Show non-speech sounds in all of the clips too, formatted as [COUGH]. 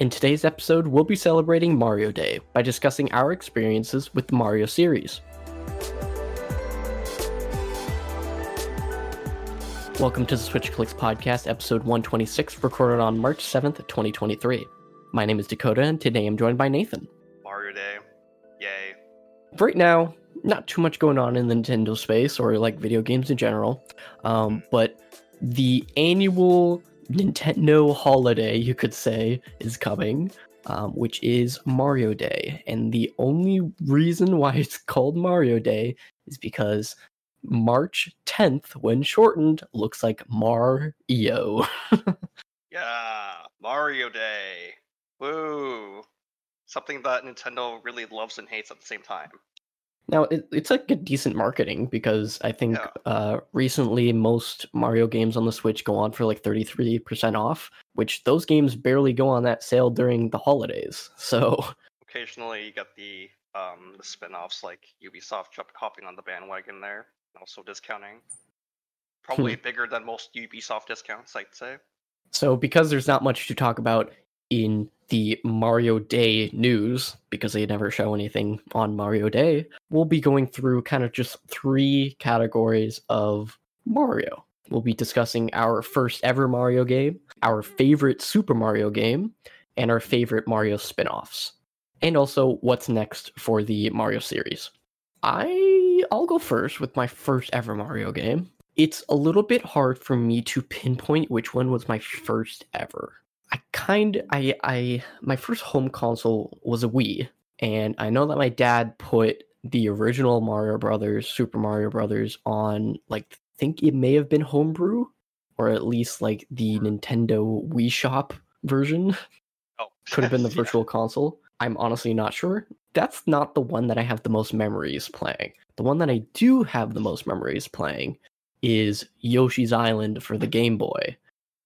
In today's episode, we'll be celebrating Mario Day by discussing our experiences with the Mario series. Welcome to the Switch Clicks Podcast, episode 126, recorded on March 7th, 2023. My name is Dakota, and today I'm joined by Nathan. Mario Day. Yay. Right now, not too much going on in the Nintendo space or like video games in general, um, but the annual Nintendo holiday, you could say, is coming, um, which is Mario Day. And the only reason why it's called Mario Day is because March 10th, when shortened, looks like Mario. [LAUGHS] Yeah. Mario Day. Woo. Something that Nintendo really loves and hates at the same time. Now it, it's like a decent marketing because I think Yeah. uh, recently most Mario games on the Switch go on for like thirty three percent off, which those games barely go on that sale during the holidays. [LAUGHS] So Occasionally you get the um the spin-offs like Ubisoft hopping on the bandwagon there, and also discounting. Probably bigger than most Ubisoft discounts, I'd say. so because there's not much to talk about in the Mario Day news because they never show anything on Mario Day, we'll be going through kind of just three categories of Mario. We'll be discussing our first ever Mario game, our favorite Super Mario game, and our favorite Mario spin-offs. And also what's next for the Mario series. I I'll go first with my first ever Mario game. It's a little bit hard for me to pinpoint which one was my first ever. I kind I I my first home console was a Wii, and I know that my dad put the original Mario Brothers, Super Mario Brothers on like I think it may have been homebrew or at least like the hmm. Nintendo Wii Shop version [LAUGHS] Oh. could have been the [LAUGHS] Yeah. virtual console. I'm honestly not sure. That's not the one that I have the most memories playing. The one that I do have the most memories playing is Yoshi's Island for the Game Boy,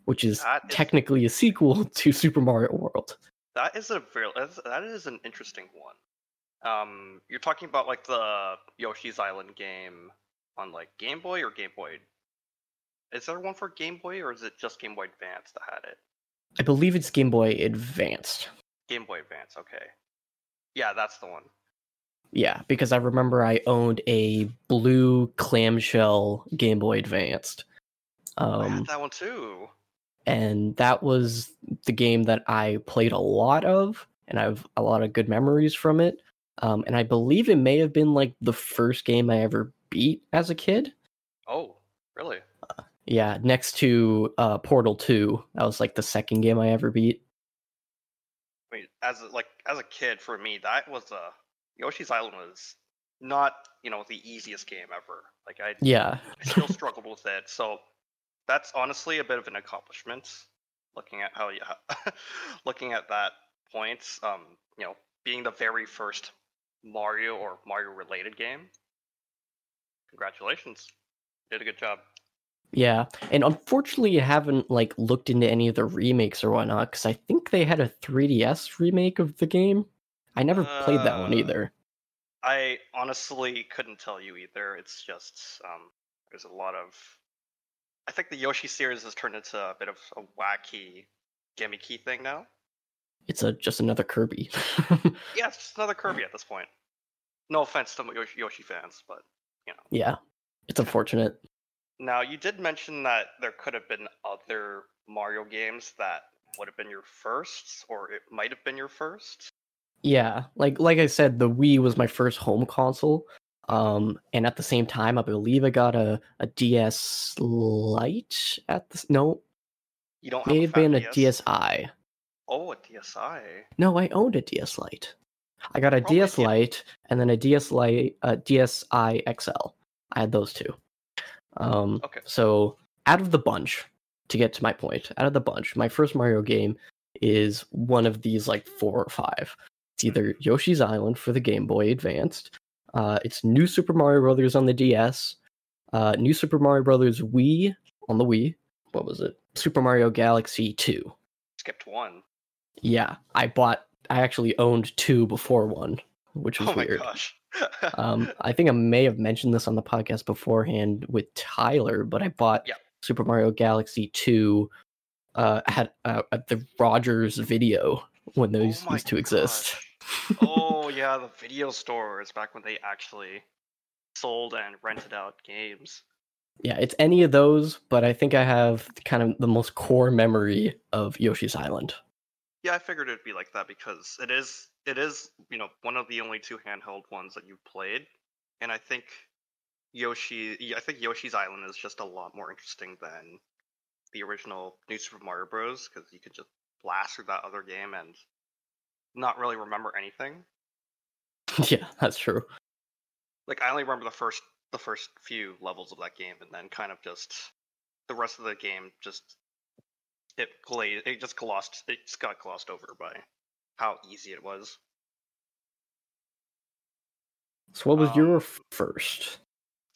which is That is- technically a sequel [LAUGHS] to Super Mario World. That is a very that's- an interesting one. Um, you're talking about like the Yoshi's Island game on like Game Boy or Game Boy. Is there one for Game Boy or is it just Game Boy Advance that had it? I believe it's Game Boy Advanced. Game Boy Advance, okay. Yeah, that's the one. Yeah, because I remember I owned a blue clamshell Game Boy Advanced. I Um, had that one too. And that was the game that I played a lot of, and I have a lot of good memories from it. Um, and I believe it may have been like the first game I ever beat as a kid. Oh, really? Yeah, next to uh, Portal Two, that was like the second game I ever beat. I mean, as a, like as a kid, for me, that was a Yoshi's Island was not you know the easiest game ever. Like I, Yeah, I still [LAUGHS] struggled with it. So that's honestly a bit of an accomplishment. Looking at how you, [LAUGHS] looking at that point, um, you know, being the very first Mario or Mario related game. Congratulations, you did a good job. yeah, and unfortunately, I haven't like looked into any of the remakes or whatnot because I think they had a 3DS remake of the game. I never played that one Uh, either. I honestly couldn't tell you either. It's just um, there's a lot of. I think the Yoshi series has turned into a bit of a wacky, gimmicky thing now. It's a just another Kirby. [LAUGHS] Yeah, it's just another Kirby at this point. No offense to Yoshi, Yoshi fans, but you know. yeah, it's unfortunate. Now you did mention that there could have been other Mario games that would have been your first, or it might have been your first. Yeah, like like I said, the Wii was my first home console. Um, and at the same time, I believe I got a, a DS Lite at the no, You don't may have a been a DS? DSi. Oh, a DSi. No, I owned a DS Lite. I got a Probably DS the- Lite and then a DS Lite, a DSi XL. I had those two. Um, Okay. so out of the bunch, to get to my point, out of the bunch, my first Mario game is one of these like four or five. It's either Yoshi's Island for the Game Boy Advanced, uh, it's New Super Mario Brothers on the DS, uh, New Super Mario Brothers Wii on the Wii. What was it? Super Mario Galaxy 2. Skipped one. Yeah, I bought. I actually owned two before one, which was Oh my weird. gosh. [LAUGHS] Um, I think I may have mentioned this on the podcast beforehand with Tyler, but I bought Yeah. Super Mario Galaxy 2 uh, had uh, at the Rogers video when those Oh used to exist. oh yeah, the video stores back when they actually sold and rented out games. Yeah, it's any of those, but I think I have kind of the most core memory of Yoshi's Island. Yeah, I figured it'd be like that because it is it is, you know, one of the only two handheld ones that you've played. And I think Yoshi I think Yoshi's Island is just a lot more interesting than the original New Super Mario Bros. because you could just blast through that other game and not really remember anything. [LAUGHS] yeah, that's true. Like I only remember the first the first few levels of that game and then kind of just the rest of the game just it glazed it just glossed it just got glossed over by how easy it was. So, what was your Um, f- first?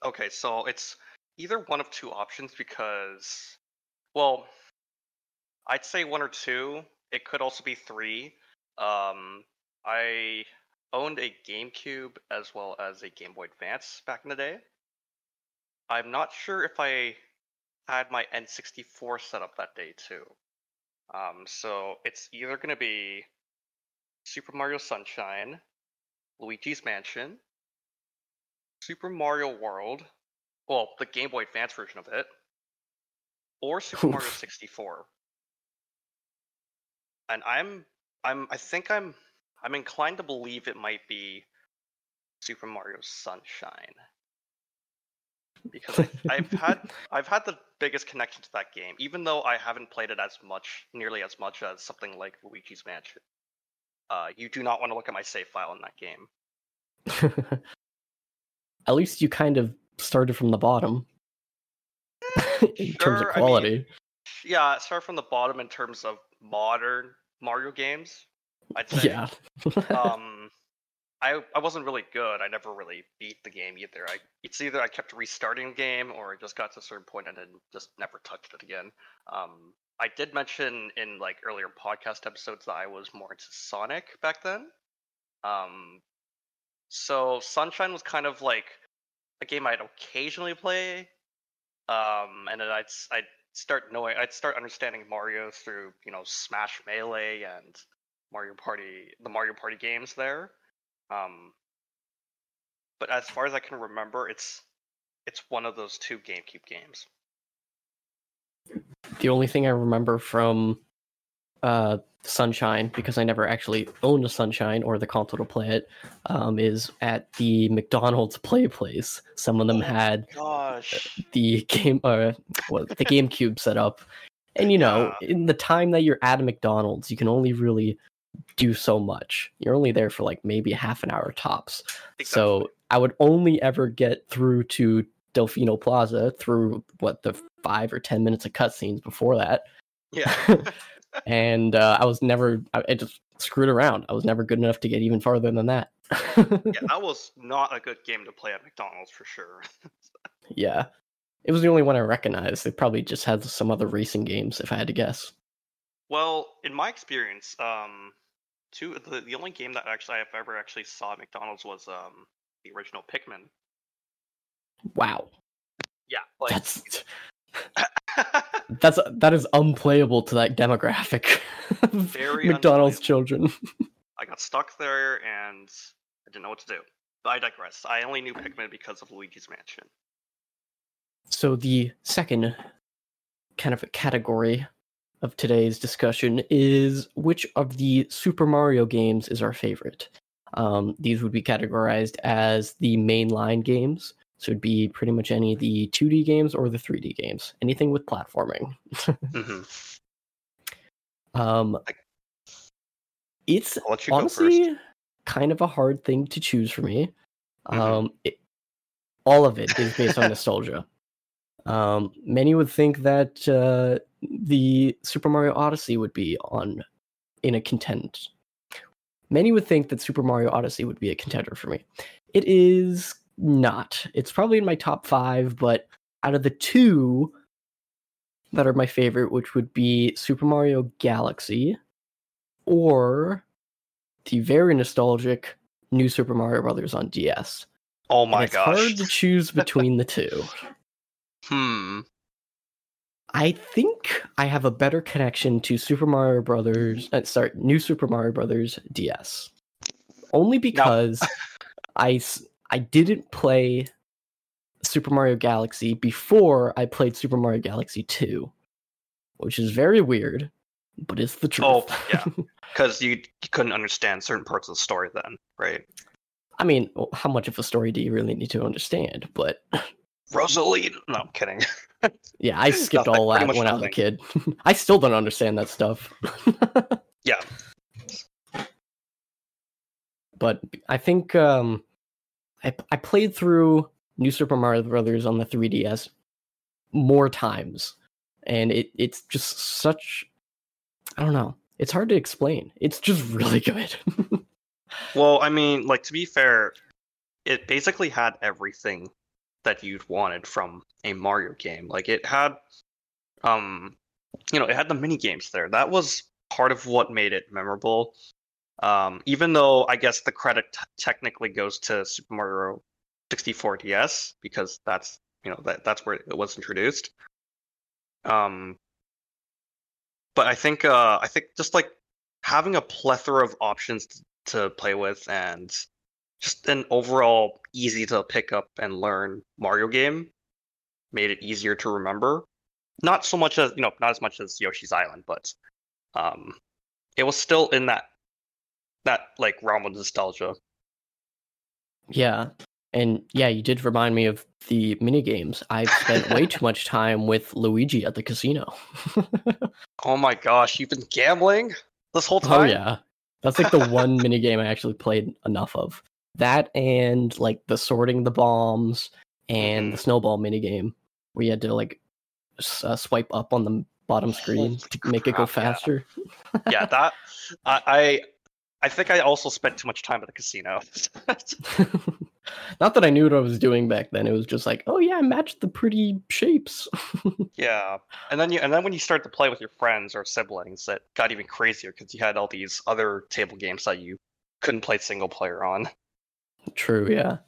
Okay, so it's either one of two options because, well, I'd say one or two. It could also be three. Um, I owned a GameCube as well as a Game Boy Advance back in the day. I'm not sure if I had my N64 set up that day too. Um, so it's either going to be Super Mario Sunshine, Luigi's Mansion, Super Mario World, well, the Game Boy Advance version of it, or Super Mario 64. And I'm I'm I think I'm I'm inclined to believe it might be Super Mario Sunshine. Because I've [LAUGHS] had I've had the biggest connection to that game, even though I haven't played it as much, nearly as much as something like Luigi's Mansion. Uh, you do not want to look at my save file in that game. [LAUGHS] At least you kind of started from the bottom [LAUGHS] in terms of Sure, I mean, quality. Yeah, start from the bottom in terms of modern Mario games. I'd say. yeah. um, [LAUGHS] I I wasn't really good. I never really beat the game either. I it's either I kept restarting the game or it just got to a certain point and then just never touched it again. Um, I did mention in like earlier podcast episodes that I was more into Sonic back then. Um, so Sunshine was kind of like a game I'd occasionally play. Um, and then I'd I'd start knowing I'd start understanding Mario through you know Smash Melee and Mario Party the Mario Party games there. Um, but as far as I can remember, it's it's one of those two GameCube games. the only thing I remember from uh, Sunshine, because I never actually owned a Sunshine or the console to play it, um, is at the McDonald's Play Place. Some of them Oh, had Gosh, the game, uh, what the [LAUGHS] GameCube set up, and you know, in the time that you're at a McDonald's, you can only really do so much. You're only there for like maybe half an hour tops. So I would only ever get through to Delfino Plaza through what the five or ten minutes of cutscenes before that, yeah, [LAUGHS] [LAUGHS] and uh, I was never. I, I just screwed around. I was never good enough to get even farther than that. yeah, that was not a good game to play at McDonald's for sure. [LAUGHS] yeah, it was the only one I recognized. They probably just had some other racing games, if I had to guess. Well, in my experience, um, two the, the only game that actually I've ever actually saw at McDonald's was um the original Pikmin. Wow, Yeah, like that's [LAUGHS] that's that is unplayable to that demographic. [LAUGHS] Very McDonald's unplayable. children. [LAUGHS] I got stuck there and I didn't know what to do. But I digress. I only knew Pikmin because of Luigi's Mansion. So the second kind of category of today's discussion is which of the Super Mario games is our favorite. Um, these would be categorized as the mainline games. So it'd be pretty much any of the 2D games or the 3D games, anything with platforming. [LAUGHS] Mm-hmm. Um, it's I'll let you go honestly kind of a hard thing to choose for me. Mhm. Um, it, all of it is based on [LAUGHS] nostalgia. Um, many would think that uh, the Super Mario Odyssey would be on in a content. Many would think that Super Mario Odyssey would be a contender for me. It is not. It's probably in my top five, but out of the two that are my favorite, which would be Super Mario Galaxy or the very nostalgic New Super Mario Brothers on DS. Oh And my it's gosh. hard to choose between the two. [LAUGHS] Hmm. I think I have a better connection to Super Mario Brothers. Uh, sorry, New Super Mario Brothers DS, only because I I didn't play Super Mario Galaxy before I played Super Mario Galaxy Two, which is very weird, but it's the truth. Oh, yeah. [LAUGHS] Because you, you couldn't understand certain parts of the story then, right? I mean, how much of a story do you really need to understand? But Rosalie. No, I'm kidding. [LAUGHS] yeah, I skipped Nothing, all that when I was a kid. [LAUGHS] I still don't understand that stuff. [LAUGHS] Yeah. but I think um, I I played through New Super Mario Brothers on the 3DS more times, and it it's just such I don't know. It's hard to explain. It's just really good. Well, I mean, like to be fair, it basically had everything that you'd wanted from a Mario game. Like it had, um, you know, it had the mini games there. That was part of what made it memorable. Um, even though I guess the credit t- technically goes to Super Mario 64 DS because that's you know that that's where it was introduced. Um, but I think uh, I think just like having a plethora of options t- to play with and just an overall easy to pick up and learn Mario game made it easier to remember. Not so much as you know, not as much as Yoshi's Island, but um, it was still in that that like realm of nostalgia. yeah, and yeah, you did remind me of the mini games. I've spent way too much [LAUGHS] time with Luigi at the casino. [LAUGHS] Oh my gosh, you've been gambling this whole time? Oh yeah, that's like the one mini game I actually played enough of. That and like the sorting the bombs and the snowball mini game where you had to like s- uh, swipe up on the bottom screen to make it go crap, yeah. faster. [LAUGHS] yeah, that I, I I think I also spent too much time at the casino. [LAUGHS] Not that I knew what I was doing back then. It was just like, oh yeah, I matched the pretty shapes. [LAUGHS] yeah, and then you and then when you start to play with your friends or siblings, that got even crazier because you had all these other table games that you couldn't play single player on. True, yeah.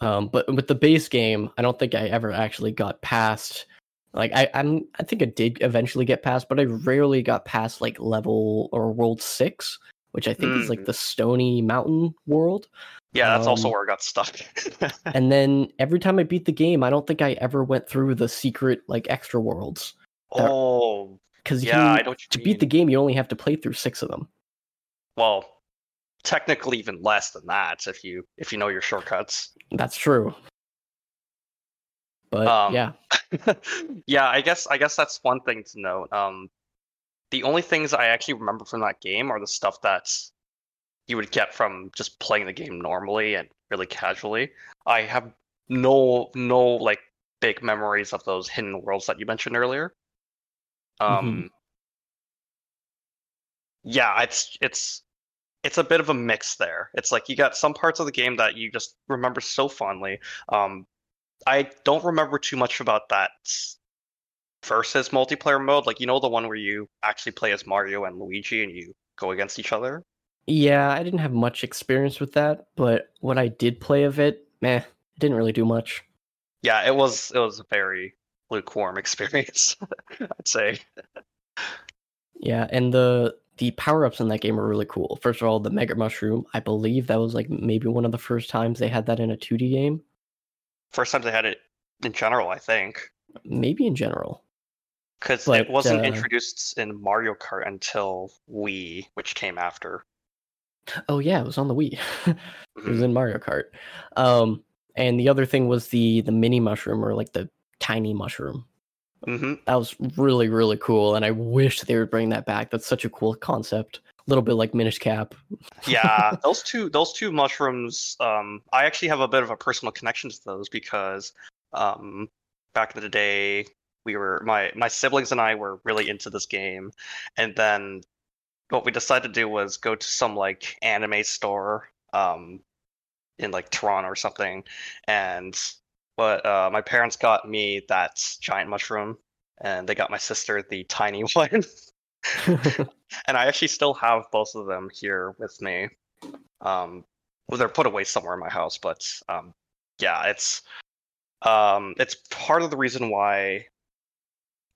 Um, but with the base game, I don't think I ever actually got past. Like I, I'm, I think I did eventually get past, but I rarely got past like level or world six, which I think is like Mm. the Stony Mountain world. Yeah, that's also Um, where I got stuck. [LAUGHS] And then every time I beat the game, I don't think I ever went through the secret like extra worlds oh, because yeah, I know what you to mean. beat the game, you only have to play through six of them. well, technically even less than that if you if you know your shortcuts. That's true. But Um, yeah, [LAUGHS] yeah, I guess I guess that's one thing to note. Um, the only things I actually remember from that game are the stuff that you would get from just playing the game normally and really casually. I have no no like big memories of those hidden worlds that you mentioned earlier. Um, yeah, it's it's it's a bit of a mix there. It's like you got some parts of the game that you just remember so fondly. Um, I don't remember too much about that versus multiplayer mode. Like you know the one where you actually play as Mario and Luigi and you go against each other. Yeah, I didn't have much experience with that, but what I did play of it, meh, it didn't really do much. Yeah, it was it was a very lukewarm [LAUGHS] experience, I'd say. Yeah, and the the power ups in that game are really cool. First of all, the Mega Mushroom, I believe that was like maybe one of the first times they had that in a 2D game, First time they had it in general, I think, maybe in general. because it wasn't uh, introduced in Mario Kart until Wii, which came after. Oh yeah, it was on the Wii. [LAUGHS] it was Mhm. in Mario Kart. Um, and the other thing was the the mini mushroom or like the tiny mushroom. Hmm That was really really cool, and I wish they would bring that back. That's such a cool concept. A little bit like Minish Cap. yeah [LAUGHS] those two those two mushrooms um i actually have a bit of a personal connection to those because um back in the day we were my my siblings and i were really into this game and then what we decided to do was go to some like anime store um in like toronto or something and but uh my parents got me that giant mushroom and they got my sister the tiny [LAUGHS] one [LAUGHS] and I actually still have both of them here with me. Um, well, they're put away somewhere in my house, but um, yeah, it's um, it's part of the reason why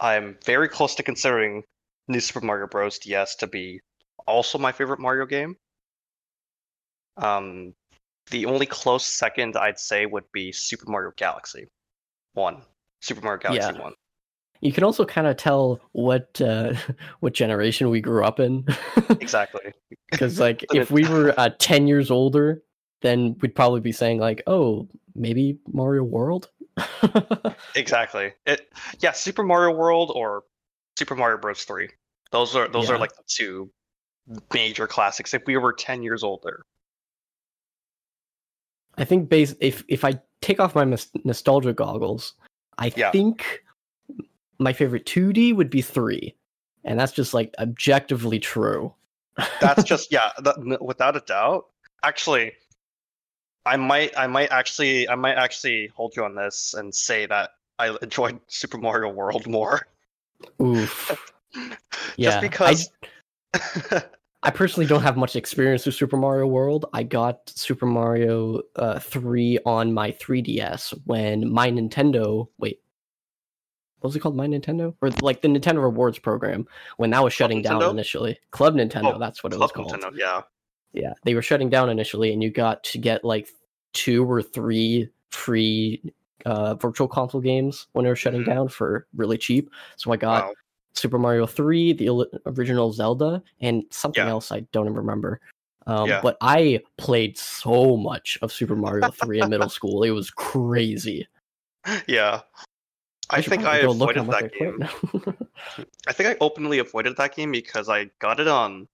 I'm very close to considering New Super Mario Bros. DS to be also my favorite Mario game. Um, the only close second I'd say would be Super Mario Galaxy One. Super Mario Galaxy Yeah. One. You can also kind of tell what uh, [LAUGHS] what generation we grew up in, [LAUGHS] Exactly. because [LAUGHS] like if we were uh, ten years older, then we'd probably be saying like, "Oh, maybe Mario World." Exactly. It yeah, Super Mario World or Super Mario Bros. Three. Those are those Yeah. are like the two major classics. If we were ten years older. I think base if if I take off my nos- nostalgia goggles, I Yeah. think my favorite 2D would be three, and that's just like objectively true. That's just [LAUGHS] yeah, that, without a doubt. Actually, I might I might actually I might actually hold you on this and say that I enjoyed Super Mario World more. Oof. [LAUGHS] Yeah, just because I [LAUGHS] personally don't have much experience with Super Mario World. I got Super Mario uh, 3 on my 3DS when my Nintendo wait. What was it called? My Nintendo? Or like the Nintendo Rewards program when that was shutting down Nintendo? initially. Club Nintendo, Oh, that's what it was called. Nintendo, yeah. Yeah, they were shutting down initially, and you got to get like two or three free uh, virtual console games when they were shutting Mhm. down for really cheap. So I got Wow. Super Mario 3, the original Zelda, and something Yeah. else I don't remember. Um, Yeah. But I played so much of Super Mario 3 in middle school. It was crazy. Yeah. I, should think I avoided that game. [LAUGHS] I think I openly avoided that game because I got it on.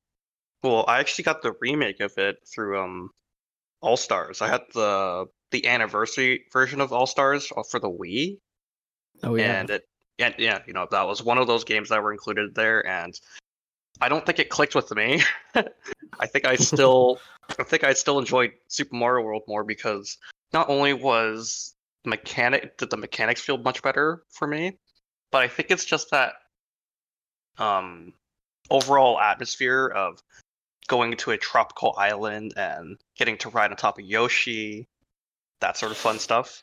Well, I actually got the remake of it through um All Stars. I had the the anniversary version of All Stars for the Wii, oh, yeah. and it and yeah, you know that was one of those games that were included there, and I don't think it clicked with me. [LAUGHS] I think I still [LAUGHS] I think I still enjoyed Super Mario World more because not only was mechanic did the mechanics feel much better for me, but I think it's just that um overall atmosphere of going to a tropical island and getting to ride on top of Yoshi, that sort of fun stuff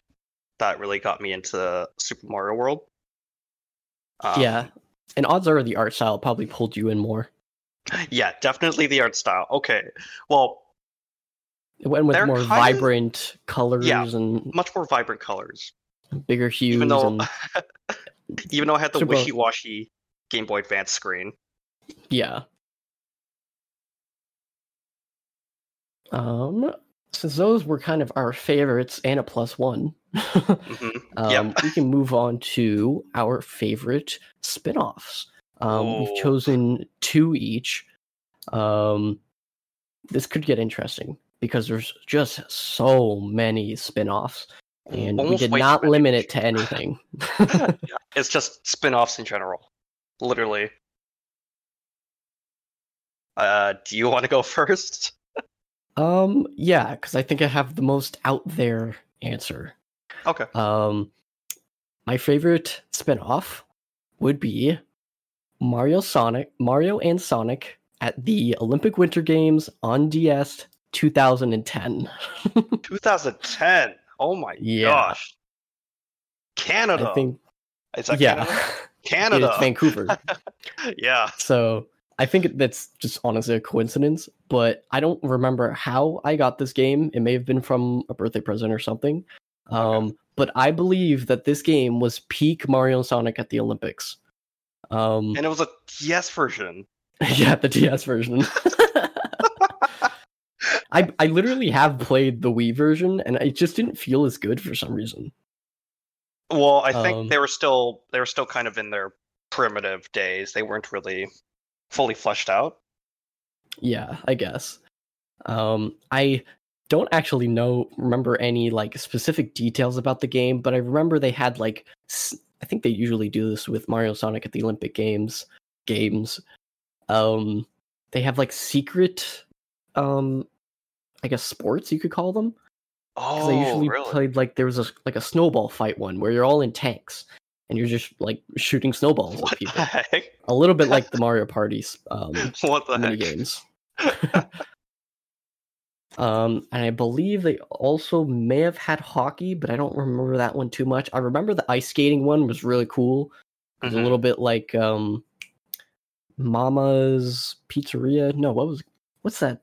that really got me into Super Mario World. Um, yeah. And odds are the art style probably pulled you in more. Yeah, definitely the art style. Okay. Well, It went with more kind of- vibrant colors Yeah. and much more vibrant colors. bigger hues. Even though [LAUGHS] even though I had the Super- wishy-washy Game Boy Advance screen. Yeah. Um, since those were kind of our favorites and a plus one, hmm [LAUGHS] um, Yep. we can move on to our favorite spin-offs. Um, we've Oh. chosen two each. Um, this could get interesting because there's just so many spin-offs, and we did not limit it [LAUGHS] to anything. [LAUGHS] yeah, it's just spin-offs in general. Literally. Uh, do you want to go first? um, yeah, because I think I have the most out there answer. Okay. Um, my favorite spin-off would be Mario Sonic, Mario and Sonic at the Olympic Winter Games on DS 2010. [LAUGHS] 2010. Oh my Yeah. gosh. Canada. I think, Is that yeah, Canada? [LAUGHS] Canada. it's Vancouver. [LAUGHS] yeah. So I think that's just honestly a coincidence, but I don't remember how I got this game. It may have been from a birthday present or something. Um, but I believe that this game was peak Mario and Sonic at the Olympics. Um, And it was a DS version. [LAUGHS] yeah, the DS version. [LAUGHS] I I literally have played the Wii version, and it just didn't feel as good for some reason. Well, I think Um, they were still they were still kind of in their primitive days. They weren't really fully fleshed out. Yeah, I guess. Um, I don't actually know remember any like specific details about the game, but I remember they had like I think they usually do this with Mario Sonic at the Olympic Games games. Um, they have like secret, um, I guess sports you could call them. Because Oh, I usually really? played like there was a like a snowball fight one where you're all in tanks and you're just like shooting snowballs at What the people. heck? A little bit like the [LAUGHS] Mario Parties um, What the mini heck? games. [LAUGHS] [LAUGHS] um, and I believe they also may have had hockey, but I don't remember that one too much. I remember the ice skating one was really cool, It's a Mhm. little bit like um, Mama's Pizzeria. No, what was what's that?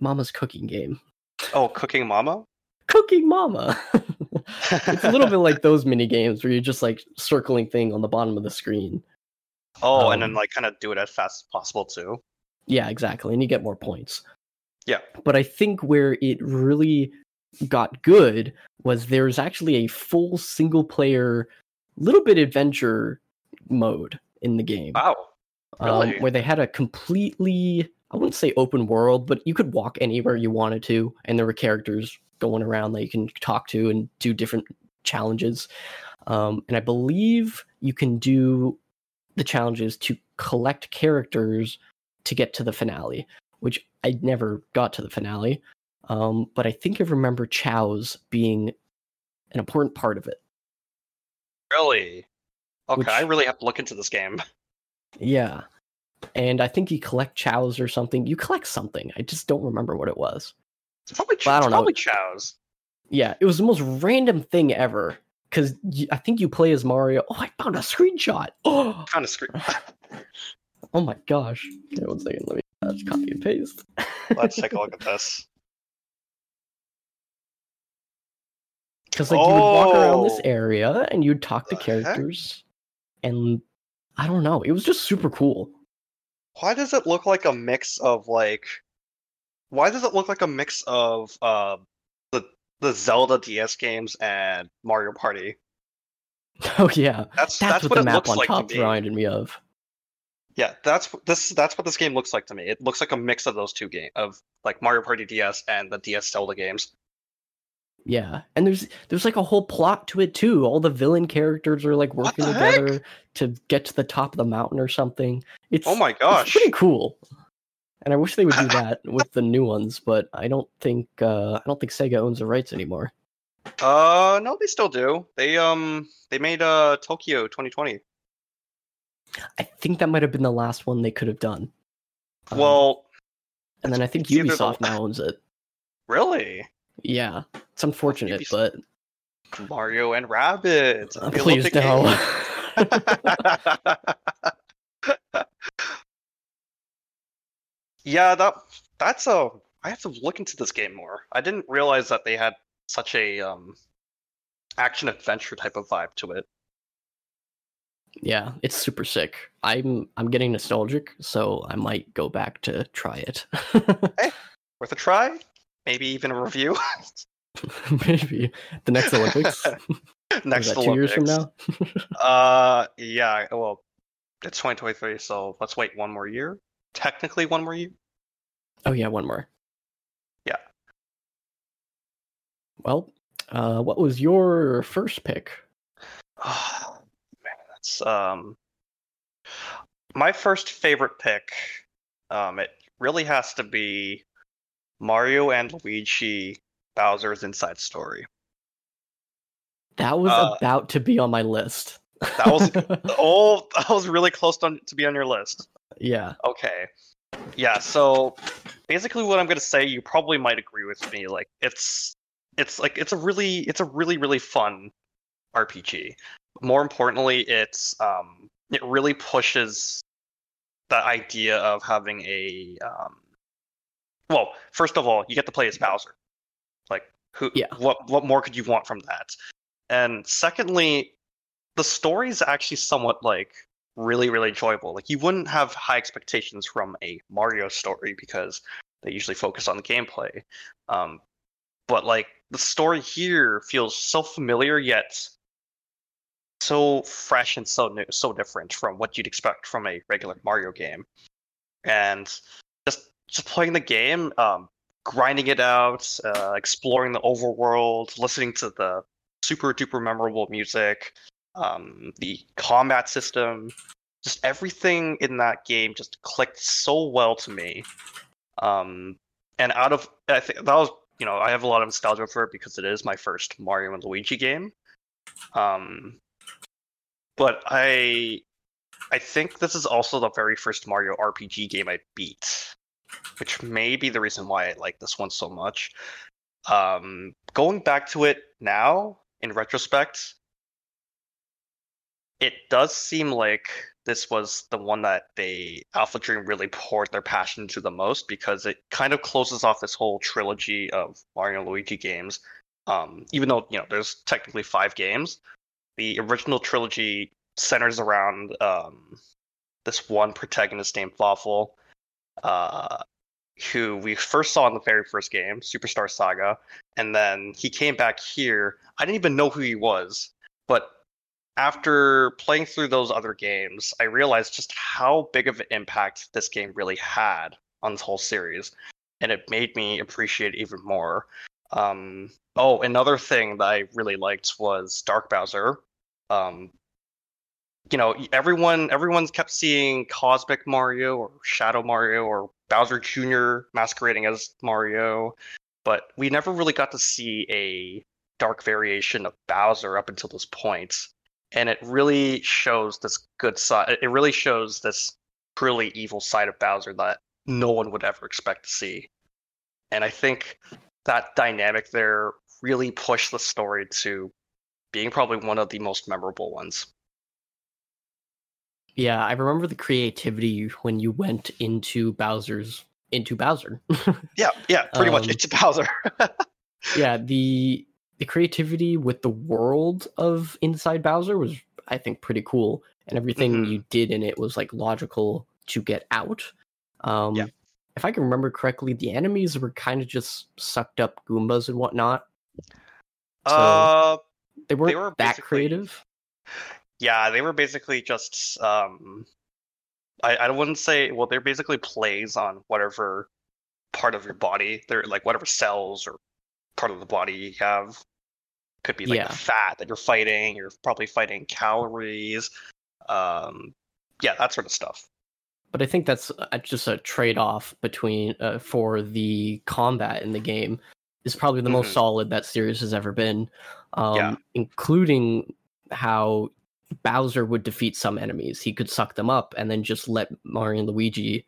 Mama's cooking game. Oh, Cooking Mama. Cooking Mama. [LAUGHS] it's a little bit like [LAUGHS] those mini games where you're just like circling thing on the bottom of the screen. Oh, and then Um, like kind of do it as fast as possible too. Yeah, exactly. And you get more points. Yeah. But I think where it really got good was there's actually a full single player, little bit adventure mode in the game. Wow. um, where they had a completely, I wouldn't say open world, but you could walk anywhere you wanted to. And there were characters going around that you can talk to and do different challenges. Um, and I believe you can do the challenges to collect characters to get to the finale, which I never got to the finale. Um, but I think I remember Chao's being an important part of it. Really? Okay, Which- I really have to look into this game. [LAUGHS] Yeah. And I think you collect Chaos or something. You collect something. I just don't remember what it was. It's probably, Well, I don't know. probably Chao's. Yeah, it was the most random thing ever. Because I think you play as Mario. Oh, I found a screenshot. Oh, Kind of screen. [LAUGHS] oh my gosh. Okay, one second. Let me just copy and paste. [LAUGHS] Let's take a look at [LAUGHS] this. Because like you would walk around this Oh. area and you'd talk to The heck? characters, and I don't know. It was just super cool. Why does it look like a mix of like? Why does it look like a mix of uh the the Zelda DS games and Mario Party? [LAUGHS] Oh yeah, That's that's, that's, what, the it map looks on like top reminded me of. Yeah, that's this that's what this game looks like to me. It looks like a mix of those two games of like Mario Party DS and the DS Zelda games. Yeah, and there's there's like a whole plot to it too. All the villain characters are like working the heck? together to get to the top of the mountain or something. It's Oh my gosh. pretty cool. And I wish they would do [LAUGHS] that with the new ones, but I don't think uh, I don't think Sega owns the rights anymore. Uh no, they still do. They um they made uh Tokyo 2020. I think that might have been the last one they could have done. Um, Well, and then I think either the- Ubisoft now owns it. really? Yeah, it's unfortunate, Ubisoft- but Mario and Rabbids. uh, please no. [LAUGHS] Yeah, that that's a. I have to look into this game more. I didn't realize that they had such a um action adventure type of vibe to it. Yeah, it's super sick. I'm I'm getting nostalgic, so I might go back to try it. hey, [LAUGHS] Worth a try. Maybe even a review [LAUGHS] Maybe the next Olympics. [LAUGHS] next that two years from now? Uh, yeah. Well, it's 2023, so let's wait one more year. Technically, one more year. Oh yeah, one more. Yeah. Well, uh, what was your first pick? [SIGHS] Um my first favorite pick. Um, it really has to be Mario and Luigi Bowser's Inside Story. That was Uh, about to be on my list. That was [LAUGHS] oh, [LAUGHS] that was really close to, to be on your list. yeah. Okay. Yeah, so basically what I'm going to say you probably might agree with me like it's it's like it's a really it's a really really fun RPG. More importantly, it's um it really pushes the idea of having a um well, first of all, you get to play as Bowser. Like who Yeah. what what more could you want from that? And secondly, the story's actually somewhat like really really enjoyable like you wouldn't have high expectations from a mario story because they usually focus on the gameplay um, but like the story here feels so familiar yet so fresh and so new so different from what you'd expect from a regular mario game and just just playing the game um, grinding it out uh, exploring the overworld listening to the super duper memorable music um, the combat system, just everything in that game just clicked so well to me. Um, and out of I think that was you know I have a lot of nostalgia for it because it is my first Mario and Luigi game. Um, but I I think this is also the very first Mario RPG game I beat, which may be the reason why I like this one so much. Um, going back to it now in retrospect, it does seem like this was the one that they Alpha Dream really poured their passion into the most because it kind of closes off this whole trilogy of Mario and Luigi games. Um, even though you know there's technically five games, the original trilogy centers around um, this one protagonist named Fawful, uh, who we first saw in the very first game, Superstar Saga, and then he came back here. I didn't even know who he was, but after playing through those other games, I realized just how big of an impact this game really had on this whole series, and it made me appreciate it even more. Um, oh, another thing that I really liked was Dark Bowser. Um, you know, everyone everyone's kept seeing Cosmic Mario or Shadow Mario or Bowser Jr. masquerading as Mario, but we never really got to see a dark variation of Bowser up until this point. and it really shows this good side. It really shows this truly evil side of Bowser that no one would ever expect to see. And I think that dynamic there really pushed the story to being probably one of the most memorable ones. Yeah, I remember the creativity when you went into Bowser's into Bowser. [LAUGHS] yeah, yeah, pretty um, much into Bowser. [LAUGHS] yeah, the the creativity with the world of Inside Bowser was, I think, pretty cool, and everything mm-hmm. you did in it was like logical to get out. Um, yeah. If I can remember correctly, the enemies were kind of just sucked up Goombas and whatnot. So uh, they weren't they were that creative. Yeah, they were basically just. Um, I I wouldn't say well. They're basically plays on whatever part of your body. They're like whatever cells or part of the body you have. Could be like yeah. fat that you're fighting. You're probably fighting calories. Um, yeah, that sort of stuff. But I think that's uh, just a trade-off between uh, for the combat in the game is probably the mm-hmm. most solid that series has ever been, um, yeah. including how Bowser would defeat some enemies. He could suck them up and then just let Mario and Luigi.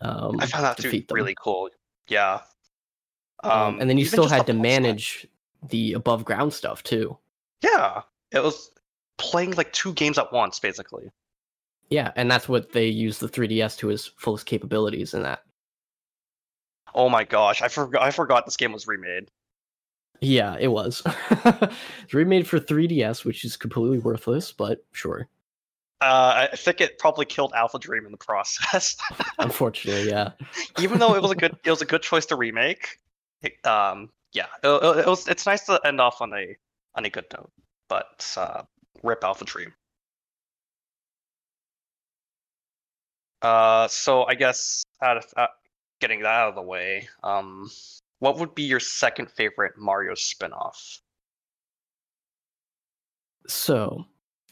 Um, I found that defeat them. really cool. Yeah. Um, um, and then you still had to manage the above ground stuff too. Yeah, it was playing like two games at once, basically. Yeah, and that's what they use the 3DS to its fullest capabilities in that. Oh my gosh, I forgot I forgot this game was remade. Yeah, it was. [LAUGHS] it's remade for 3DS, which is completely worthless, but sure. Uh, I think it probably killed Alpha Dream in the process. [LAUGHS] Unfortunately, yeah. [LAUGHS] Even though it was a good, it was a good choice to remake. It, um, yeah, it, it, was. It's nice to end off on a on a good note, but uh, rip Alpha Dream. Uh, so I guess out of uh, getting that out of the way, um, what would be your second favorite Mario spinoff? So,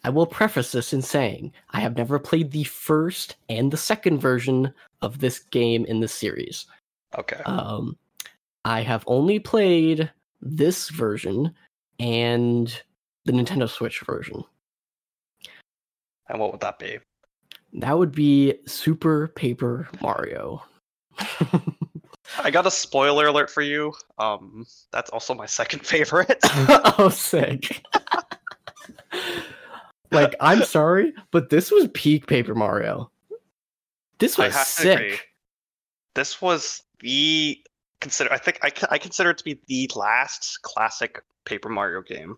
I will preface this in saying I have never played the first and the second version of this game in the series. Okay. Um, I have only played this version and the Nintendo Switch version. And what would that be? That would be Super Paper Mario. I got a spoiler alert for you. Um, that's also my second [LAUGHS] favorite. [LAUGHS] [LAUGHS] oh, sick. like, I'm sorry, but this was peak Paper Mario. This was sick. This was the consider. I think I, I consider it to be the last classic Paper Mario game.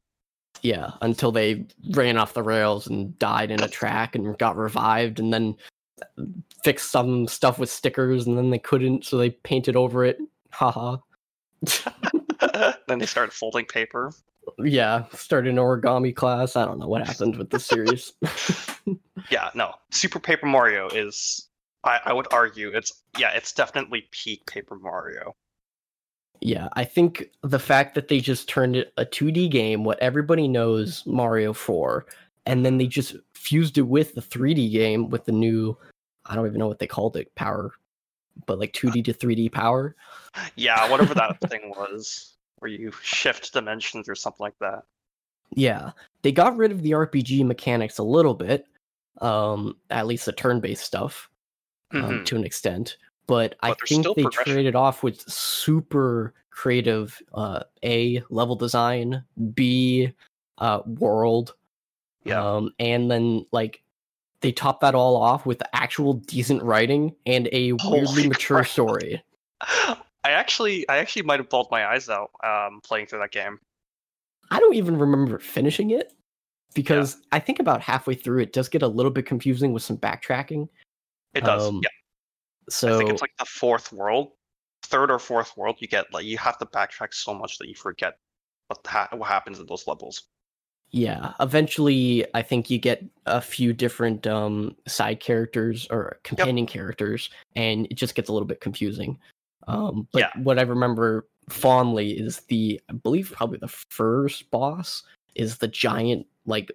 Yeah, until they ran off the rails and died in a track and got revived, and then uh, fixed some stuff with stickers, and then they couldn't, so they painted over it. Haha. [LAUGHS] then they started folding paper. Yeah, started an origami class. I don't know what happened with the series. [LAUGHS] [LAUGHS] yeah, no. Super Paper Mario is I, I would argue it's yeah, it's definitely peak Paper Mario. Yeah, I think the fact that they just turned it a 2D game, what everybody knows Mario for, and then they just fused it with the 3D game with the new, I don't even know what they called it, power, but like 2D to 3D power. Yeah, whatever that [LAUGHS] thing was, where you shift dimensions or something like that. Yeah, they got rid of the RPG mechanics a little bit, um, at least the turn-based stuff, um, mm-hmm. to an extent but, but I think they traded off with super creative uh, A level design, B uh, world, Yeah. Um, and then like they top that all off with actual decent writing and a [LAUGHS] Holy weirdly mature crap. story. I actually, I actually might have bawled my eyes out um, playing through that game. I don't even remember finishing it because I think about halfway through it does get a little bit confusing with some backtracking. It does. Um, yeah. So I think it's like the fourth world, third or fourth world. You get like you have to backtrack so much that you forget what ha- what happens in those levels. yeah, eventually I think you get a few different um side characters or companion characters and it just gets a little bit confusing. Um but Yeah. what I remember fondly is the I believe probably the first boss is the giant like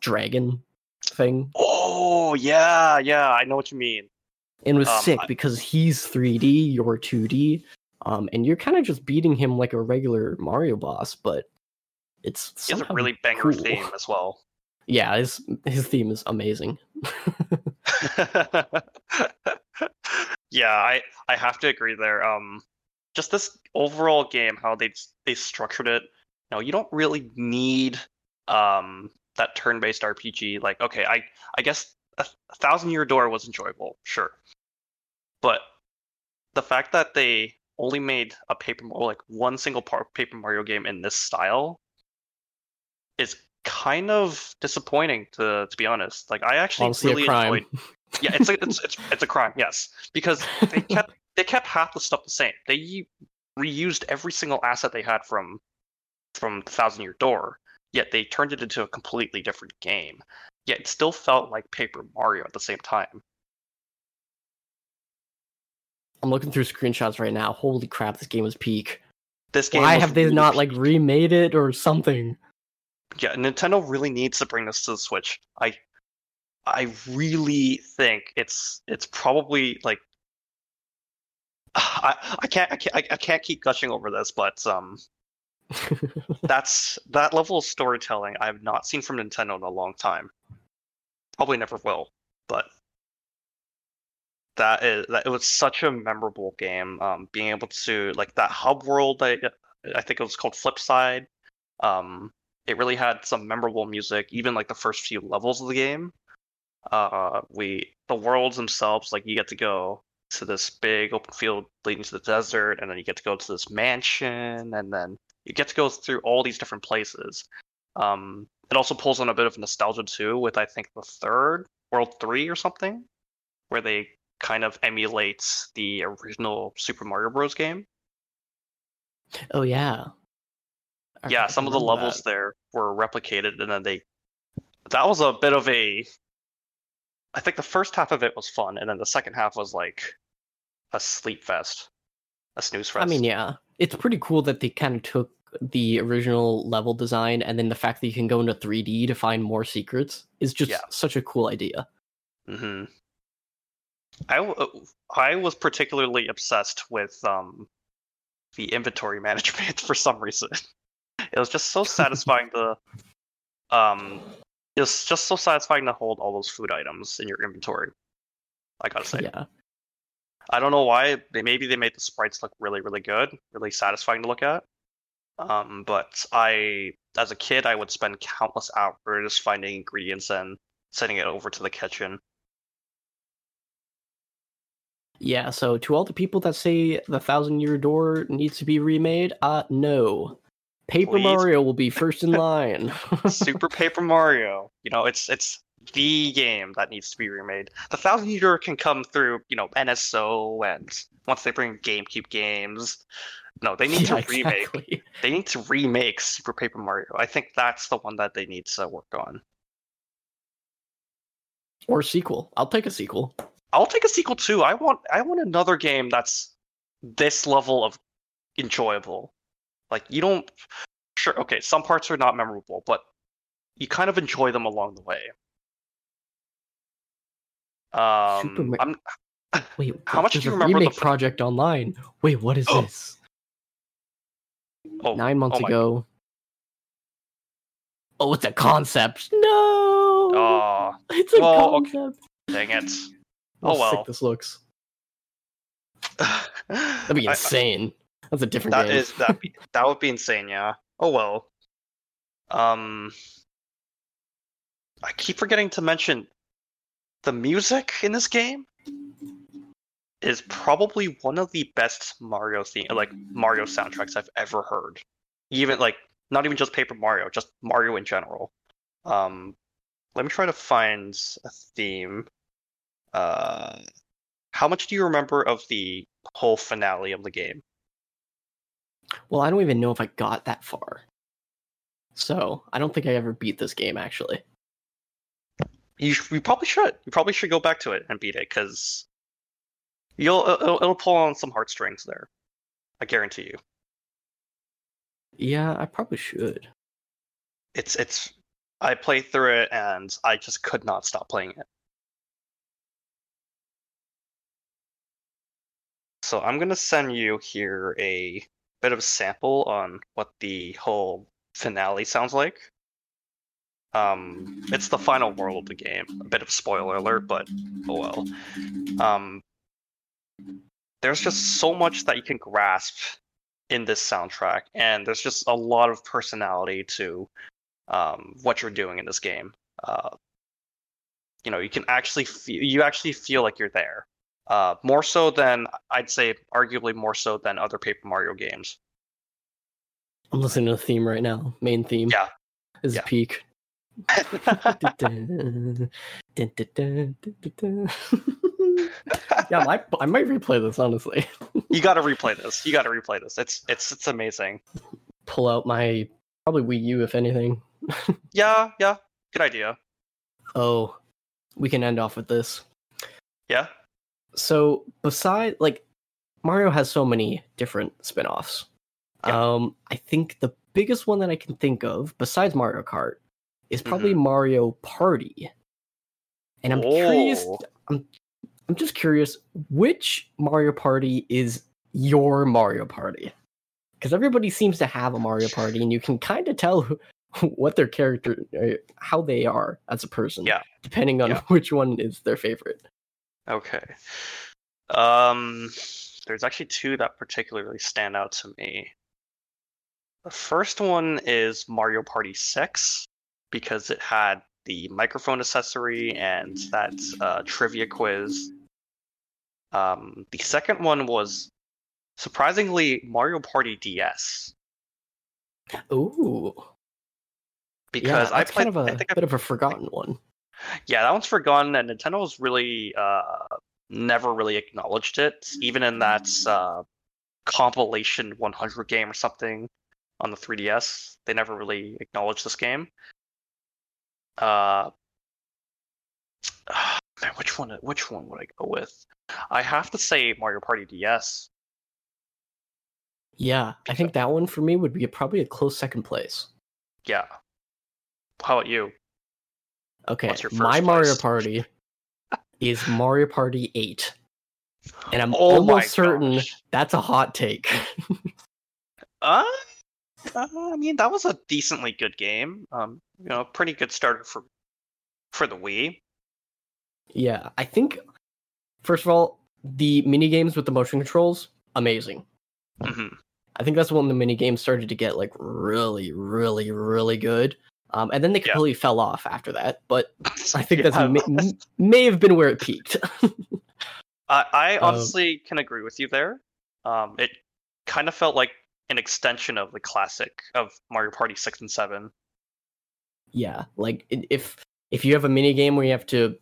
dragon thing. Oh yeah, yeah, I know what you mean. And was Um, sick because he's 3D, you're 2D, um, and you're kind of just beating him like a regular Mario boss, but it's He has a really banger cool. theme as well. Yeah, his his theme is amazing. [LAUGHS] [LAUGHS] yeah, I I have to agree there. Um, just this overall game, how they they structured it. No, you don't really need um that turn-based RPG. Like, okay, I I guess a, a Thousand Year Door was enjoyable, sure, but the fact that they only made a paper like one single part Paper Mario game in this style is kind of disappointing to to be honest. Like, I actually Honestly, really a crime. enjoyed yeah, it's a, it's [LAUGHS] it's it's a crime, yes, because they [LAUGHS] kept they kept half the stuff the same. They reused every single asset they had from from the Thousand Year Door, yet they turned it into a completely different game. Yet it still felt like Paper Mario at the same time. I'm looking through screenshots right now. Holy crap, this game is peak. This game. Why was have they really not like remade it or something? Yeah, Nintendo really needs to bring this to the Switch. I I really think it's it's probably like [SIGHS] I I can't I can't I can't keep gushing over this, but um [LAUGHS] that's that level of storytelling I have not seen from Nintendo in a long time. Probably never will, but that is that it was such a memorable game. Um, being able to like that hub world, I I think it was called Flipside. Um, it really had some memorable music, even like the first few levels of the game. Uh, we the worlds themselves, like you get to go to this big open field leading to the desert, and then you get to go to this mansion, and then you get to go through all these different places. Um, it also pulls on a bit of nostalgia too, with I think the third World Three or something, where they kind of emulates the original Super Mario Bros. game. oh yeah. I- yeah, some of the levels that. there were replicated, and then they. That was a bit of a. I think the first half of it was fun, and then the second half was like a sleep fest, a snooze fest. I mean, yeah, it's pretty cool that they kind of took the original level design and then the fact that you can go into 3D to find more secrets is just Yeah. such a cool idea. hmm I I was particularly obsessed with um the inventory [LAUGHS] management for some reason. It was just so [LAUGHS] satisfying to um it was just so satisfying to hold all those food items in your inventory. I gotta say. Yeah. I don't know why. They maybe they made the sprites look really, really good, really satisfying to look at. Um, but I, as a kid, I would spend countless hours finding ingredients and sending it over to the kitchen. Yeah, so to all the people that say the Thousand Year Door needs to be remade, uh, no. Paper Please. Mario will be [LAUGHS] first in line. [LAUGHS] Super Paper Mario. You know, it's it's the game that needs to be remade. The Thousand Year can come through, you know, NSO and once they bring GameCube games. No, they need [LAUGHS] Yeah, to remake. exactly. They need to remake Super Paper Mario. I think that's the one that they need to work on. Or sequel. I'll take a sequel. I'll take a sequel too. I want I want another game that's this level of enjoyable. Like you don't sure okay, some parts are not memorable, but you kind of enjoy them along the way. Super Um Ma- I'm Wait, [LAUGHS] How much do you remember remake fir- project online? Wait, what is Oh. this? oh, Nine months oh ago. Oh, it's a concept. No. Oh, [LAUGHS] it's a well, okay. concept. dang it. How Oh, well. sick this looks. [LAUGHS] That'd be I- I- insane. That's a different That game. is that be, that would be insane, yeah. Oh well. Um I keep forgetting to mention the music in this game is probably one of the best Mario theme like Mario soundtracks I've ever heard. Even like not even just Paper Mario, just Mario in general. Um, let me try to find a theme. Uh, how much do you remember of the whole finale of the game? Well, I don't even know if I got that far. So I don't think I ever beat this game actually. You, you probably should. You probably should go back to it and beat it because you'll uh, it'll, it'll pull on some heartstrings there. I guarantee you. Yeah, I probably should. It's it's. I played through it and I just could not stop playing it. So I'm gonna send you here a bit of a sample on what the whole finale sounds like. Um, it's the final world of the game. A bit of spoiler alert, but oh well. Um, there's just so much that you can grasp in this soundtrack, and there's just a lot of personality to um, what you're doing in this game. Uh, you know, you can actually feel you actually feel like you're there. Uh, more so than I'd say, arguably more so than other Paper Mario games. I'm listening to the theme right now. Main theme. Yeah. Is Yeah. peak. [LAUGHS] yeah, I might, I might replay this honestly. you got to replay this. You got to replay this. It's it's it's amazing. Pull out my probably Wii U if anything. [LAUGHS] Yeah, yeah. Good idea. Oh, we can end off with this. Yeah. So, beside like Mario has so many different spin-offs. Yeah. Um, I think the biggest one that I can think of, besides Mario Kart, is probably Mario Party. And I'm curious. Oh. I'm I'm just curious which Mario Party is your Mario Party, because everybody seems to have a Mario Party, and you can kind of tell who- [LAUGHS] what their character, uh, how they are as a person, Yeah. depending on Yeah. [LAUGHS] which one is their favorite. Okay. Um, there's actually two that particularly stand out to me. The first one is Mario Party 6 because it had the microphone accessory and that uh, trivia quiz. Um, the second one was surprisingly Mario Party DS Ooh, because yeah, I played. kind of a I think I bit of a forgotten one. Yeah, that one's forgotten, and Nintendo's really uh, never really acknowledged it, even in that uh, compilation 100 game or something on the 3DS. They never really acknowledged this game. Uh, [SIGHS] man, which one? Which one would I go with? I have to say Mario Party DS. Yeah, I think that one for me would be probably a close second place. Yeah. How about you? Okay, my first Mario? Party [LAUGHS] is Mario Party 8. And I'm Oh almost certain gosh. that's a hot take. [LAUGHS] Uh, uh, I mean, that was a decently good game. Um, you know, pretty good starter for for the Wii. yeah, I think first of all, the mini games with the motion controls, amazing. hmm I think that's when the mini games started to get like really, really, really good. Um, and then they Yeah. completely fell off after that. But [LAUGHS] I think Yeah. that's may, may have been where it peaked. I, I [LAUGHS] Um, honestly can agree with you there. Um, it kind of felt like an extension of the classic of Mario Party six and seven. yeah, like if if you have a mini game where you have to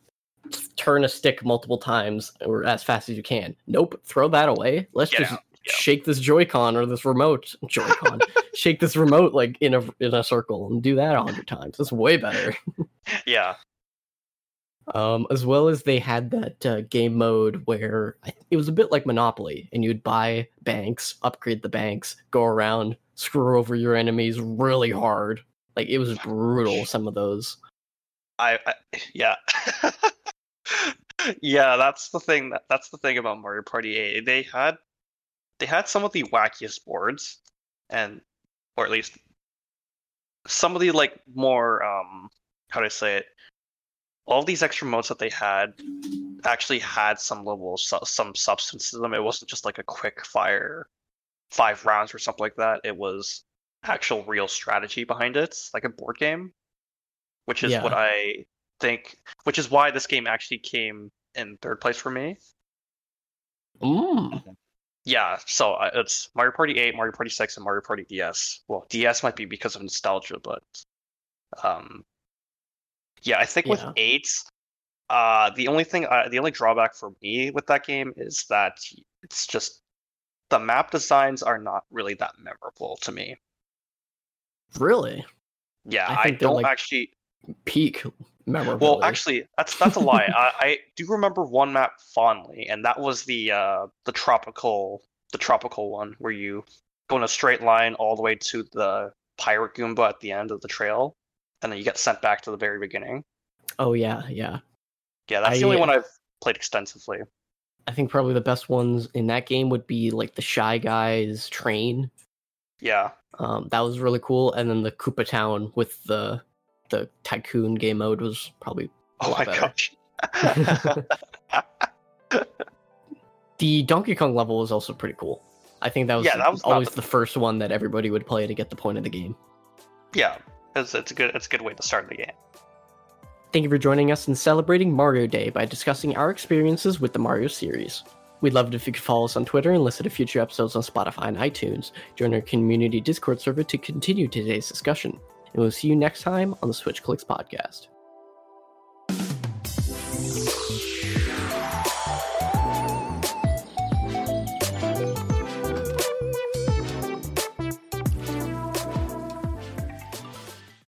turn a stick multiple times or as fast as you can, nope, throw that away. Let's Get just out, shake this Joy-Con or this remote Joy-Con, [LAUGHS] shake this remote like in a in a circle and do that a hundred times. That's way better. Yeah, um, as well as they had that uh, game mode where it was a bit like Monopoly, and you'd buy banks, upgrade the banks, go around, screw over your enemies really hard. Like it was brutal. Some of those. I, I yeah. [LAUGHS] yeah, that's the thing. That, that's the thing about Mario Party 8. They had they had some of the wackiest boards, and or at least some of the like more um how do I say it? All these extra modes that they had actually had some level some substance to them. It wasn't just like a quick fire five rounds or something like that. It was actual real strategy behind it, like a board game which is Yeah. what I think, which is why this game actually came in third place for me. Mm. Yeah, so uh, it's Mario Party 8, Mario Party 6, and Mario Party DS. Well, DS might be because of nostalgia, but um, yeah, I think with Yeah. 8, uh, the only thing, uh, the only drawback for me with that game is that it's just the map designs are not really that memorable to me. Really? Yeah, I I, don't like, actually. Peak memorable. Well, actually, that's that's a lie. I, I do remember one map fondly, and that was the uh the tropical the tropical one where you go in a straight line all the way to the pirate Goomba at the end of the trail, and then you get sent back to the very beginning. Oh yeah, yeah. Yeah, that's I- the only one I've played extensively. I think probably the best ones in that game would be like the Shy Guys train. Yeah, Um, that was really cool, and then the Koopa Town with the the tycoon game mode was probably oh my better. gosh. [LAUGHS] the Donkey Kong level was also pretty cool. I think that was, Yeah, that was always the- the first one that everybody would play to get the point of the game. yeah, it's it's a good it's a good way to start the game. Thank you for joining us in celebrating Mario Day by discussing our experiences with the Mario series. We'd love it if you could follow us on Twitter and listen to future episodes on Spotify and iTunes. Join our community Discord server to continue today's discussion. And we'll see you next time on the Switch Clicks podcast.